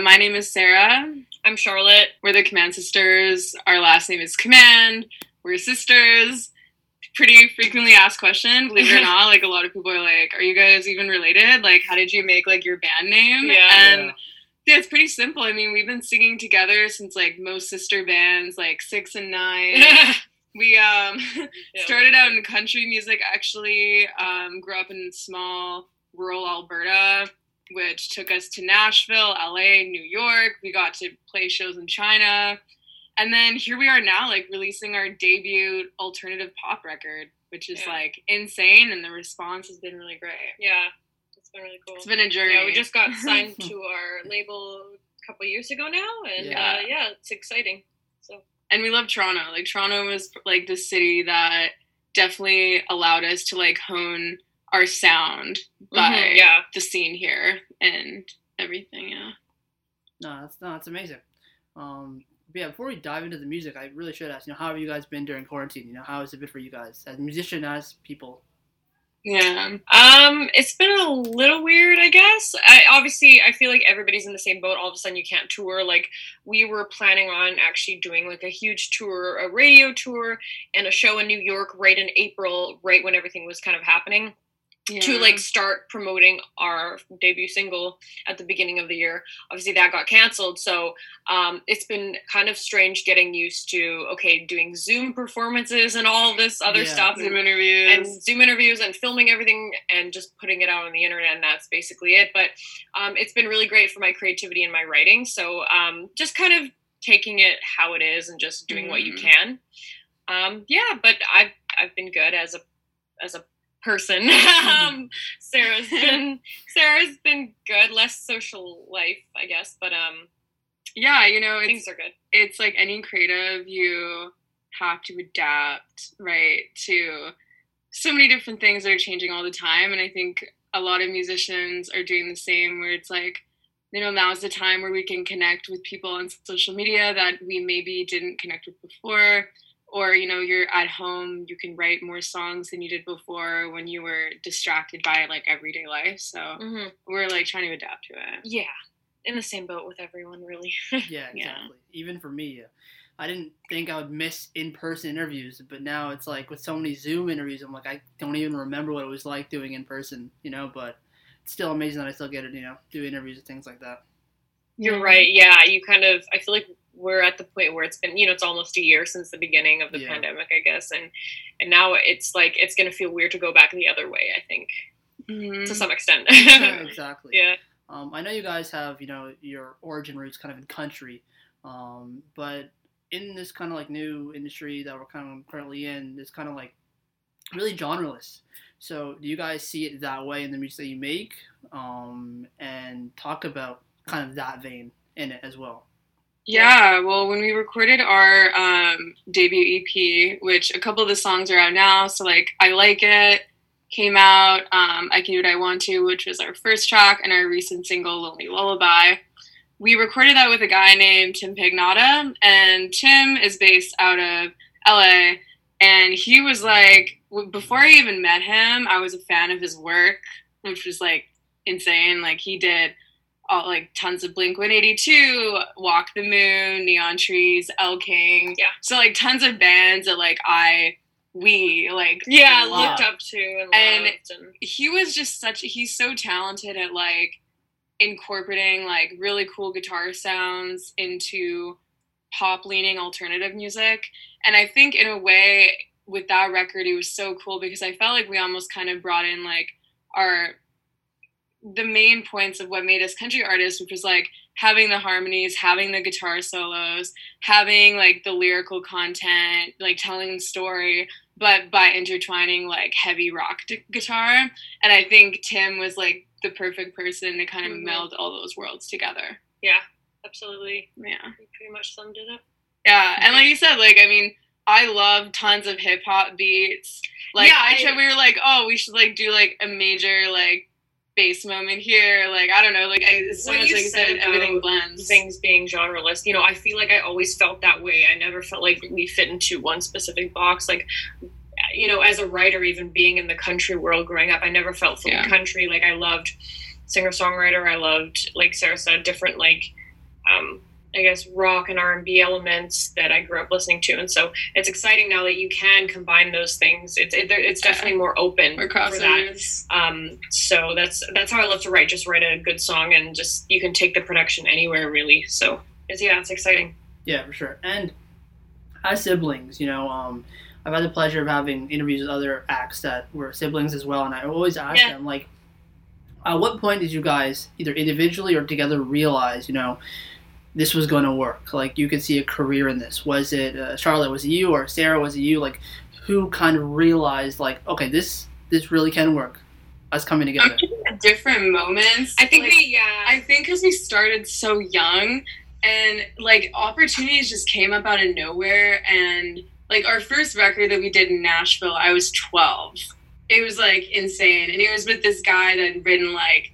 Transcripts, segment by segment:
My name is Sarah. I'm Charlotte. We're the Command Sisters. Our last name is Command. We're sisters. Pretty frequently asked question, believe it or not. Like a lot of people are like, "Are you guys even related? Like, how did you make like your band name?" Yeah. And Yeah. yeah, it's pretty simple. I mean, we've been singing together since like most sister bands, like six and nine. we um started out in country music actually um, grew up in small rural alberta which took us to nashville la new york we got to play shows in china and then here we are now like releasing our debut alternative pop record which is Yeah. like insane and the response has been really great yeah, it's been really cool. it's been a journey Yeah, we just got signed to our label a couple years ago now, and Yeah. Uh, yeah, it's exciting. So and we love Toronto. Like Toronto was like the city that definitely allowed us to like hone our sound by Mhm, yeah. the scene here and everything. Yeah. No, that's no, that's amazing. Um, yeah, before we dive into the music, I really should ask, you know, how have you guys been during quarantine? You know, how has it been for you guys as musician, as people? Yeah. Um, it's been a little weird, I guess. I obviously I feel like everybody's in the same boat. All of a sudden, you can't tour. Like we were planning on actually doing like a huge tour, a radio tour, and a show in New York right in April, right when everything was kind of happening. To like start promoting our debut single at the beginning of the year. Obviously, that got canceled, so um, it's been kind of strange getting used to okay doing Zoom performances and all this other Yeah. stuff Zoom and, interviews. and Zoom interviews and filming everything and just putting it out on the internet, and that's basically it. But um, it's been really great for my creativity and my writing. So um, just kind of taking it how it is and just doing what you Mhm. can. Um, yeah, but I've I've been good as a as a person. um, Sarah's been Sarah's been good, less social life, I guess, but um, yeah, you know, it's things are good. it's like any creative, you have to adapt, right, to so many different things that are changing all the time. And I think a lot of musicians are doing the same, where it's like, you know, now's the time where we can connect with people on social media that we maybe didn't connect with before. Or, you know, you're at home, you can write more songs than you did before when you were distracted by like everyday life. So Mm-hmm. we're like trying to adapt to it. Yeah, in the same boat with everyone, really. Yeah, exactly. Yeah. Even for me, uh, I didn't think I would miss in-person interviews, but now it's like with so many Zoom interviews, I'm like I don't even remember what it was like doing in person, you know. But it's still amazing that I still get to, you know, do interviews and things like that. You're right. Yeah, you kind of. I feel like we're at the point where it's been, you know, it's almost a year since the beginning of the Yeah. pandemic, I guess, and and now it's like it's gonna feel weird to go back the other way. I think Mhm. to some extent. Yeah, exactly. yeah. Um, I know you guys have, you know, your origin roots kind of in country, um, but in this kind of like new industry that we're kind of currently in, it's kind of like really genreless. So, do you guys see it that way in the music that you make, um, and talk about kind of that vein in it as well? Yeah, well, when we recorded our um, debut EP, which a couple of the songs are out now, so like I Like It came out, um, I Can Do What I Want To, which was our first track, and our recent single, Lonely Lullaby. We recorded that with a guy named Tim Pagnotta, and Tim is based out of LA, and he was like, before I even met him, I was a fan of his work, which was like insane. Like, he did all like tons of Blink 182, Walk the Moon, Neon Trees, Elle King. Yeah. So like tons of bands that like I we like Yeah, loved. looked up to and, And- He was just such he's so talented at like incorporating like really cool guitar sounds into pop leaning alternative music. And I think in a way with that record it was so cool because I felt like we almost kind of brought in like our the main points of what made us country artists, which was like having the harmonies, having the guitar solos, having like the lyrical content, like telling the story, but by intertwining like heavy rock d- guitar. And I think Tim was like the perfect person to kind of Mhm. meld all those worlds together. yeah, absolutely. Yeah. You pretty much summed it up. Yeah. And like you said, like, I mean, I love tons of hip hop beats. Like, Yeah, I, I- we were like, oh, we should like do like a major like bass moment here. Like, I don't know. Like, I, as soon as like said, everything blends. Things being genreless, you know, I feel like I always felt that way. I never felt like we fit into one specific box. Like, you know, as a writer, even being in the country world growing up, I never felt fully Yeah. country. Like, I loved singer songwriter. I loved, like Sarah said, different like um, I guess rock and R and B elements that I grew up listening to, and so it's exciting now that you can combine those things. It's it, it's definitely more open Or for that. Um, so that's that's how I love to write. Just write a good song, and just you can take the production anywhere really. So it's yeah, it's exciting. Yeah, for sure. And as siblings, you know, um, I've had the pleasure of having interviews with other acts that were siblings as well, and I always ask Yeah. them like, at what point did you guys either individually or together realize, you know, this was going to work? Like you could see a career in this. Was it uh, Charlotte? Was it you or Sarah? Was it you? Like, who kind of realized like, okay, this this really can work? Us coming together. At different moments. I think like, we yeah. I think because we started so young and like opportunities just came up out of nowhere. And like our first record that we did in Nashville, I was 12. It was like insane. And it was with this guy that had written like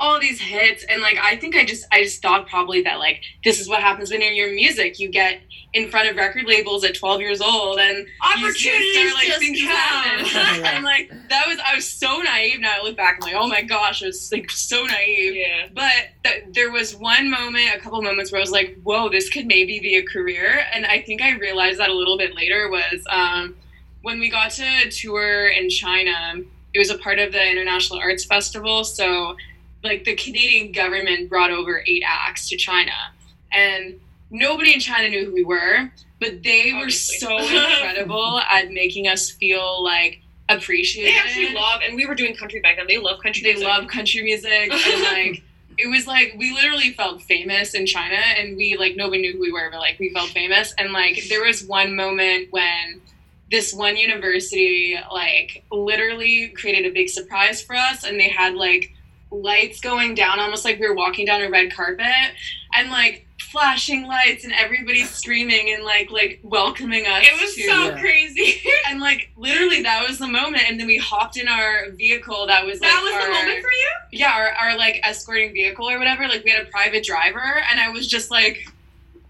all these hits. And like I think I just, I just thought probably that like this is what happens when you're in your music. You get in front of record labels at 12 years old and opportunities just start, like, things happen. Yeah. and like that was I was so naive. Now I look back, I'm like, oh my gosh, I was like so naive. yeah. But th- there was one moment, a couple moments where I was like, whoa, this could maybe be a career. And I think I realized that a little bit later was um, when we got to tour in China. It was a part of the International Arts Festival. So, like, the Canadian government brought over eight acts to China. And nobody in China knew who we were, but they were so incredible at making us feel like appreciated. They actually love, and we were doing country back then. They love country. they music. love country music and like it was like we literally felt famous in China and we like nobody knew who we were but like we felt famous and like there was one moment when this one university like literally created a big surprise for us and they had like lights going down almost like we were walking down a red carpet and like flashing lights and everybody screaming and like like welcoming us It was to so Yeah. crazy. and like literally that was the moment and then we hopped in our vehicle that was like that was our, the moment for you. yeah our, our like escorting vehicle or whatever like we had a private driver and i was just like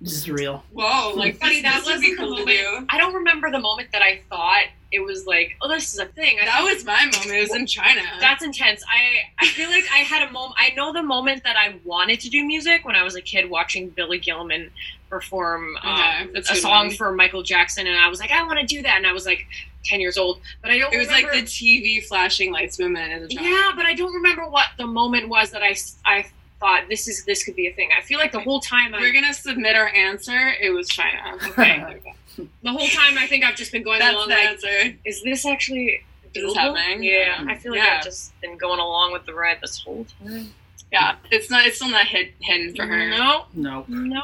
This is real. whoa like Funny, that would was be cool to I don't remember the moment that I thought it was like, oh, this is a thing. I that was my moment it was in china That's intense. I I feel like I had a moment. I know the moment that I wanted to do music when I was a kid, watching Billy Gilman perform um, Okay, that's a song one. for Michael Jackson, and I was like, I want to do that, and I was like ten years old, but I don't. it was remember, like the tv flashing lights moment as a child yeah, but I don't remember what the moment was that I, I thought this is this could be a thing. I feel like the whole time I, we're gonna submit our answer it was china Okay. the whole time I think I've just been going that's along the like, answer is this actually Is this happening? Yeah, I feel like Yeah. I've just been going along with the ride this whole time. yeah it's not it's still not hid, hidden for her No, No. no.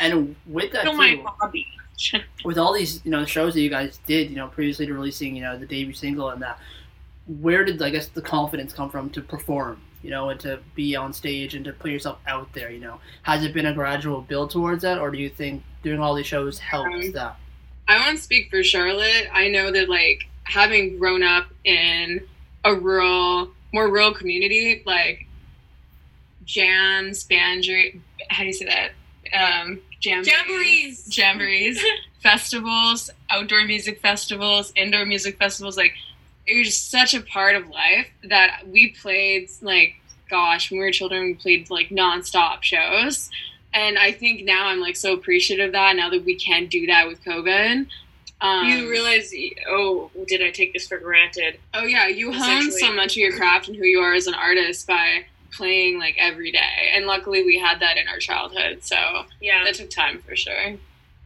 And with that Still too, my hobby. with all these you know shows that you guys did you know previously to releasing you know the debut single and that where did i guess the confidence come from to perform you know and to be on stage and to put yourself out there you know has it been a gradual build towards that or do you think doing all these shows helps Um, that I won't speak for Charlotte. I know that like having grown up in a rural, more rural community, like jams, banjo, how do you say that? Um, jam Jamborees. jamborees, festivals, outdoor music festivals, indoor music festivals. Like it was just such a part of life that we played like, gosh, when we were children, we played like nonstop shows. And I think now I'm like so appreciative of that now that we can do that with COVID. Um, you realize, oh, did I take this for granted? Oh yeah, you hone so much of your craft and who you are as an artist by playing like every day. And luckily we had that in our childhood, so Yeah. that took time for sure.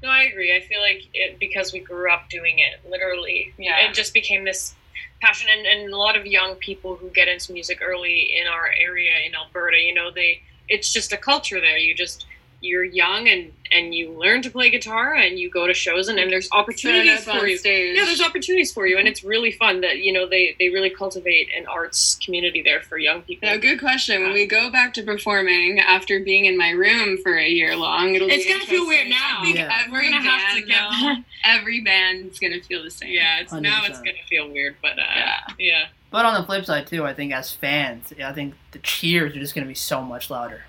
No, I agree. I feel like it because we grew up doing it, literally. Yeah. It just became this passion, and, and a lot of young people who get into music early in our area in Alberta, you know, they it's just a culture there. You just you're young and and you learn to play guitar and you go to shows and, and there's opportunities for you. stage. Yeah, there's opportunities for you, and it's really fun that you know they they really cultivate an arts community there for young people. Now, good question. When we go back to performing after being in my room for a year long, it'll It's be gonna feel weird now. I think Yeah. every We're gonna have to band, get though, every band's gonna feel the same. Yeah, it's now it's gonna feel weird, but uh, Yeah. yeah. but on the flip side too i think as fans i think the cheers are just going to be so much louder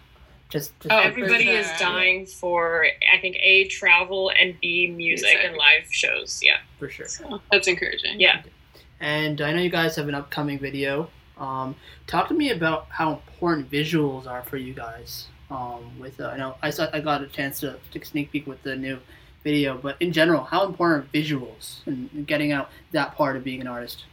just, just Oh, Everybody for is dying for, I think, A, travel, and B, music Music. and live shows. Yeah. for sure So that's encouraging. Yeah. And I know you guys have an upcoming video. Um, talk to me about how important visuals are for you guys. Um, with uh, I know I saw I got a chance to take a sneak peek with the new video, but in general, how important are visuals and getting out that part of being an artist?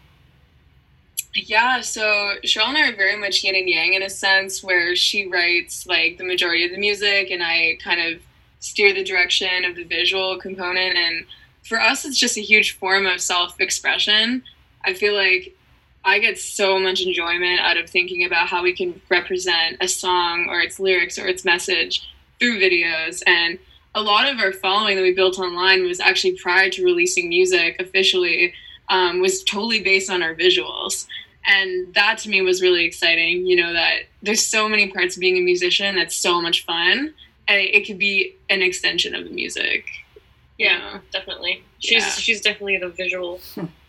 Yeah, so Cheryl and I are very much yin and yang in a sense, where she writes like the majority of the music, and I kind of steer the direction of the visual component. And for us, it's just a huge form of self expression. I feel like I get so much enjoyment out of thinking about how we can represent a song or its lyrics or its message through videos. And a lot of our following that we built online was actually prior to releasing music officially, um, was totally based on our visuals and that to me was really exciting you know that there's so many parts of being a musician that's so much fun. And it could be an extension of the music. Yeah definitely. She's yeah. she's definitely the visual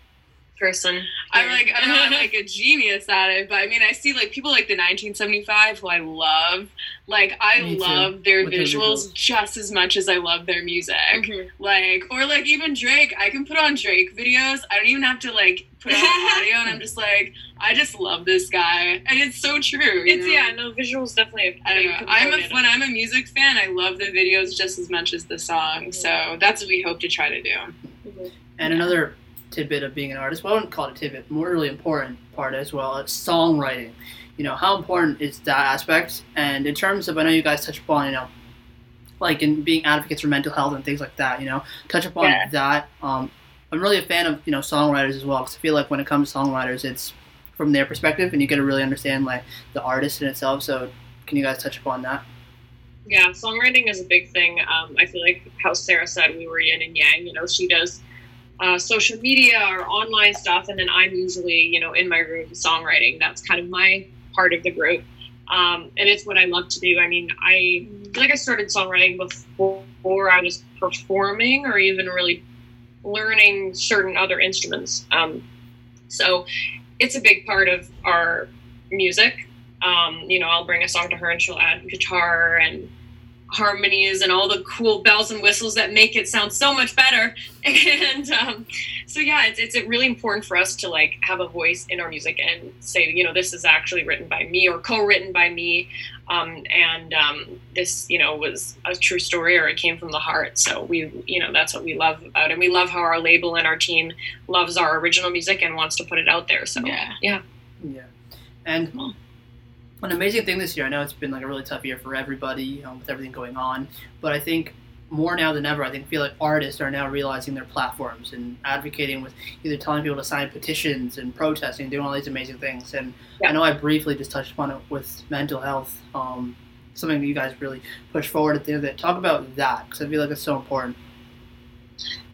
person. I'm like I'm not like a genius at it, but I mean I see like people like the 1975 who I love. Like I love their visuals, their visuals, just as much as I love their music. Mm-hmm. Like or like even Drake, I can put on Drake videos. I don't even have to like put on audio, and I'm just like I just love this guy, and it's so true. It's know? yeah, no visuals definitely. I don't know. I'm a, when I'm a music fan, I love the videos just as much as the song. Mm-hmm. So that's what we hope to try to do. Mm-hmm. And another tidbit of being an artist. Well, I wouldn't call it a tidbit. More really important part as well. It's songwriting. You know, how important is that aspect? And in terms of, I know you guys touch upon, you know, like in being advocates for mental health and things like that. You know, touch upon yeah. that. Um, I'm really a fan of you know songwriters as well because I feel like when it comes to songwriters, it's from their perspective, and you get to really understand like the artist in itself. So, can you guys touch upon that? Yeah, songwriting is a big thing. Um, I feel like how Sarah said we were yin and yang. You know, she does uh, social media or online stuff, and then I'm usually, you know, in my room songwriting. That's kind of my part of the group, um, and it's what I love to do. I mean, I like I started songwriting before I was performing or even really learning certain other instruments. Um, so it's a big part of our music. Um, you know, I'll bring a song to her and she'll add guitar and harmonies and all the cool bells and whistles that make it sound so much better. And um, so, yeah, it's, it's really important for us to like have a voice in our music and say, you know, this is actually written by me or co-written by me. Um, and um, this, you know, was a true story or it came from the heart. So we, you know, that's what we love about it. And we love how our label and our team loves our original music and wants to put it out there. So, yeah. Yeah. yeah. And an amazing thing this year. I know it's been like a really tough year for everybody um, with everything going on, but I think more now than ever, I think feel like artists are now realizing their platforms and advocating with either telling people to sign petitions and protesting, doing all these amazing things. And yeah. I know I briefly just touched upon it with mental health, um, something that you guys really push forward at the end of it. Talk about that because I feel like it's so important.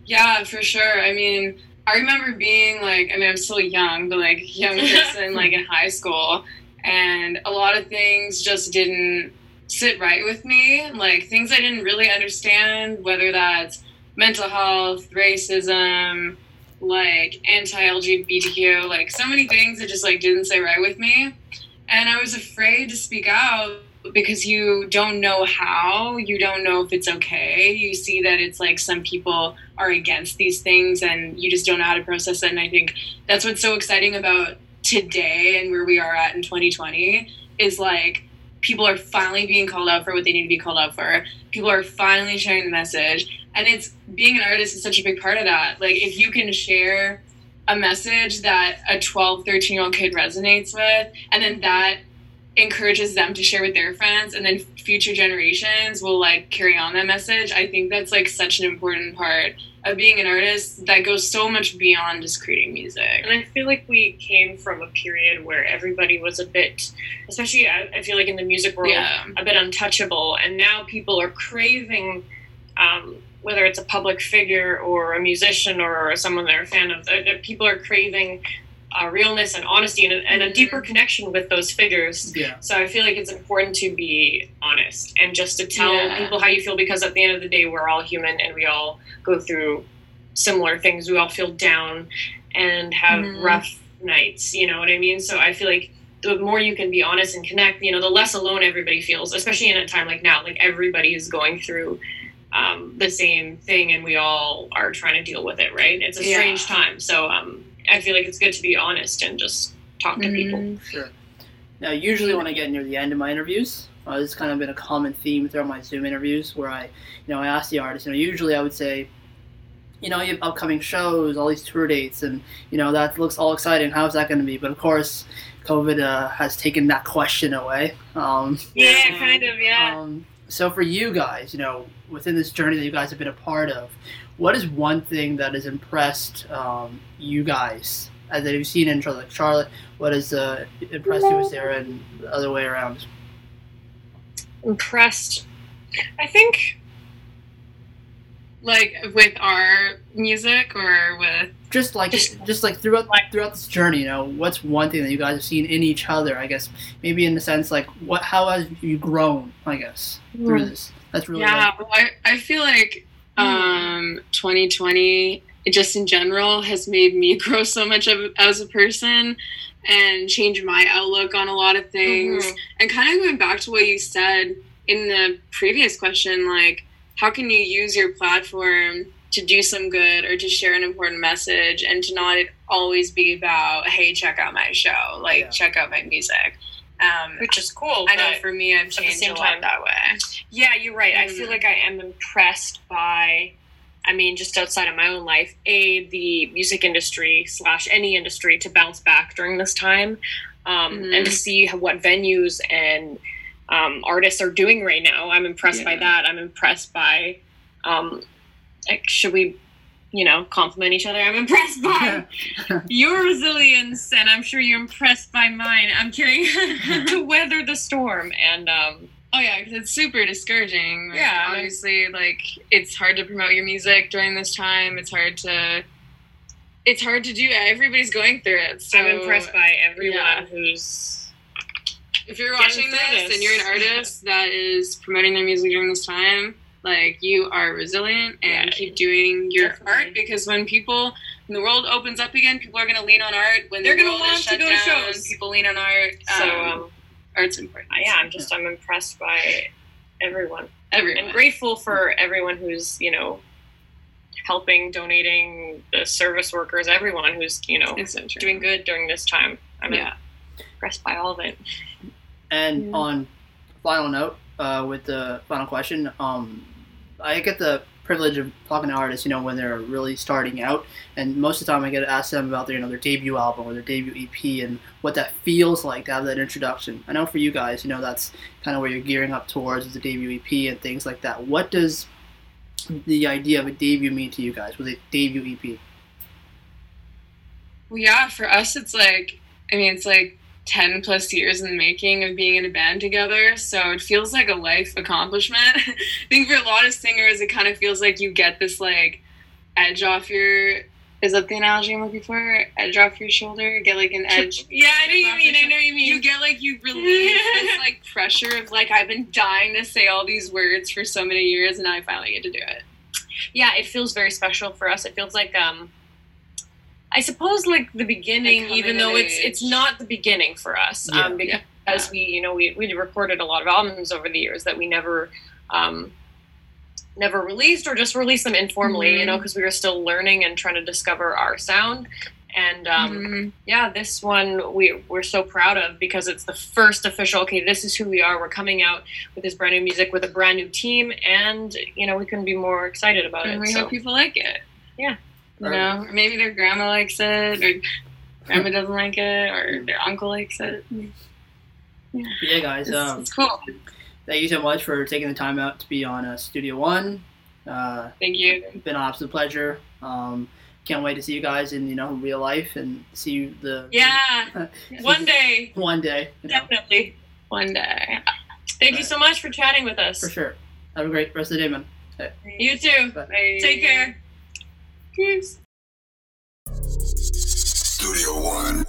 Yeah, for sure. I mean, I remember being like, I mean, I'm still young, but like young person, like in high school and a lot of things just didn't sit right with me. Like things I didn't really understand, whether that's mental health, racism, like anti-LGBTQ, like so many things that just like didn't sit right with me. And I was afraid to speak out because you don't know how, you don't know if it's okay. You see that it's like some people are against these things and you just don't know how to process it. And I think that's what's so exciting about today and where we are at in 2020 is like people are finally being called out for what they need to be called out for. People are finally sharing the message. And it's being an artist is such a big part of that. Like if you can share a message that a 12, 13 year old kid resonates with, and then that encourages them to share with their friends and then future generations will like carry on that message. I think that's like such an important part of being an artist that goes so much beyond just creating music. And I feel like we came from a period where everybody was a bit, especially I, feel like in the music world, yeah. a bit untouchable. And now people are craving, um, whether it's a public figure or a musician or someone they're a fan of, people are craving uh, realness and honesty and a, and a, deeper connection with those figures. Yeah. So I feel like it's important to be honest and just to tell yeah. people how you feel because at the end of the day, we're all human and we all go through similar things. We all feel down and have mm. rough nights. You know what I mean? So I feel like the more you can be honest and connect, you know, the less alone everybody feels, especially in a time like now. Like everybody is going through um, the same thing and we all are trying to deal with it, right? It's a strange yeah. time. So, um, I feel like it's good to be honest and just talk to mm-hmm. people. Sure. Now, usually when I get near the end of my interviews, Uh, this has kind of been a common theme throughout my Zoom interviews, where I, you know, I ask the artist. You know, usually I would say, you know, you have upcoming shows, all these tour dates, and you know that looks all exciting. How's that going to be? But of course, COVID uh, has taken that question away. Um, yeah, kind of, yeah. um, so for you guys, you know, within this journey that you guys have been a part of, what is one thing that has impressed um, you guys as that you've seen in Charlotte? Charlotte, what has uh, impressed you with Sarah, and the other way around? Impressed. I think Like with our music or with Just like Just- just, like throughout like- throughout this journey, you know, what's one thing that you guys have seen in each other? I guess maybe in the sense like what how have you grown? I guess through this. That's really yeah, well, I, I feel like um 2020 just in general has made me grow so much of, as a person and change my outlook on a lot of things Mhm. and kind of going back to what you said in the previous question like how can you use your platform to do some good or to share an important message and to not always be about hey check out my show like Yeah. check out my music um, which is cool. i know for me i've the changed same a time- lot that way Yeah, you're right. I feel Mhm. like I am impressed by, I mean, just outside of my own life, a the music industry slash any industry to bounce back during this time, um, Mhm. and to see what venues and um, artists are doing right now. I'm impressed by that. I'm impressed by, um, like, should we, you know, compliment each other? I'm impressed by your resilience, and I'm sure you're impressed by mine. I'm kidding. to weather the storm and. Um, Oh yeah, because it's super discouraging. Like, Yeah, obviously, like it's hard to promote your music during this time. It's hard to, it's hard to do. Everybody's going through it. So I'm impressed by everyone yeah. who's. If you're watching this, this. and you're an artist that is promoting their music during this time, like you are resilient and Yeah, keep doing your definitely. art because when people, when the world opens up again, people are going to lean on art. When They're the gonna want to shut go to down, shows. people lean on art. So Um, um, art's important. yeah, I'm just I'm impressed by everyone everyone. and grateful for everyone who's you know helping, donating, the service workers, everyone who's you know It's so true. doing good during this time. I'm Yeah. impressed by all of it. And Yeah. on final note, uh, with the final question, um, I get the privilege of talking to artists, you know, when they're really starting out, and most of the time I get to ask them about their, you know, their debut album or their debut EP and what that feels like to have that introduction. I know for you guys, you know, that's kind of where you're gearing up towards with the debut EP and things like that. What does the idea of a debut mean to you guys Was a debut EP? Well, yeah, for us, it's like, I mean, it's like 10 plus years in the making of being in a band together. So it feels like a life accomplishment. I think for a lot of singers, it kind of feels like you get this, like, edge off your. Is that the analogy I'm looking for? Edge off your shoulder? Get like an edge. Yeah, I know you mean. I know you mean. You get like you relieve this like pressure of like I've been dying to say all these words for so many years and I finally get to do it. yeah, it feels very special for us. It feels like um I suppose like the beginning, even though it's it's not the beginning for us. Yeah. Um because Yeah. we, you know, we we recorded a lot of albums over the years that we never um never released or just released them informally, you know, because we were still learning and trying to discover our sound. And um Mhm. yeah, this one we we're so proud of because it's the first official. Okay, this is who we are. We're coming out with this brand new music with a brand new team, and you know we couldn't be more excited about and it. we so. hope people like it. Yeah. You know, or maybe their grandma likes it, or grandma doesn't like it, or their uncle likes it. But yeah, guys, It's, um, it's cool. thank you so much for taking the time out to be on uh, Studio One. Uh, Thank you. It's been an absolute pleasure. Um, can't wait to see you guys in you know real life and see you the Yeah, one day, one day you know, definitely. One day. Thank you so much for chatting with us. for sure. Have a great rest of the day, man. You too. Bye. Take care. Peace. Studio One.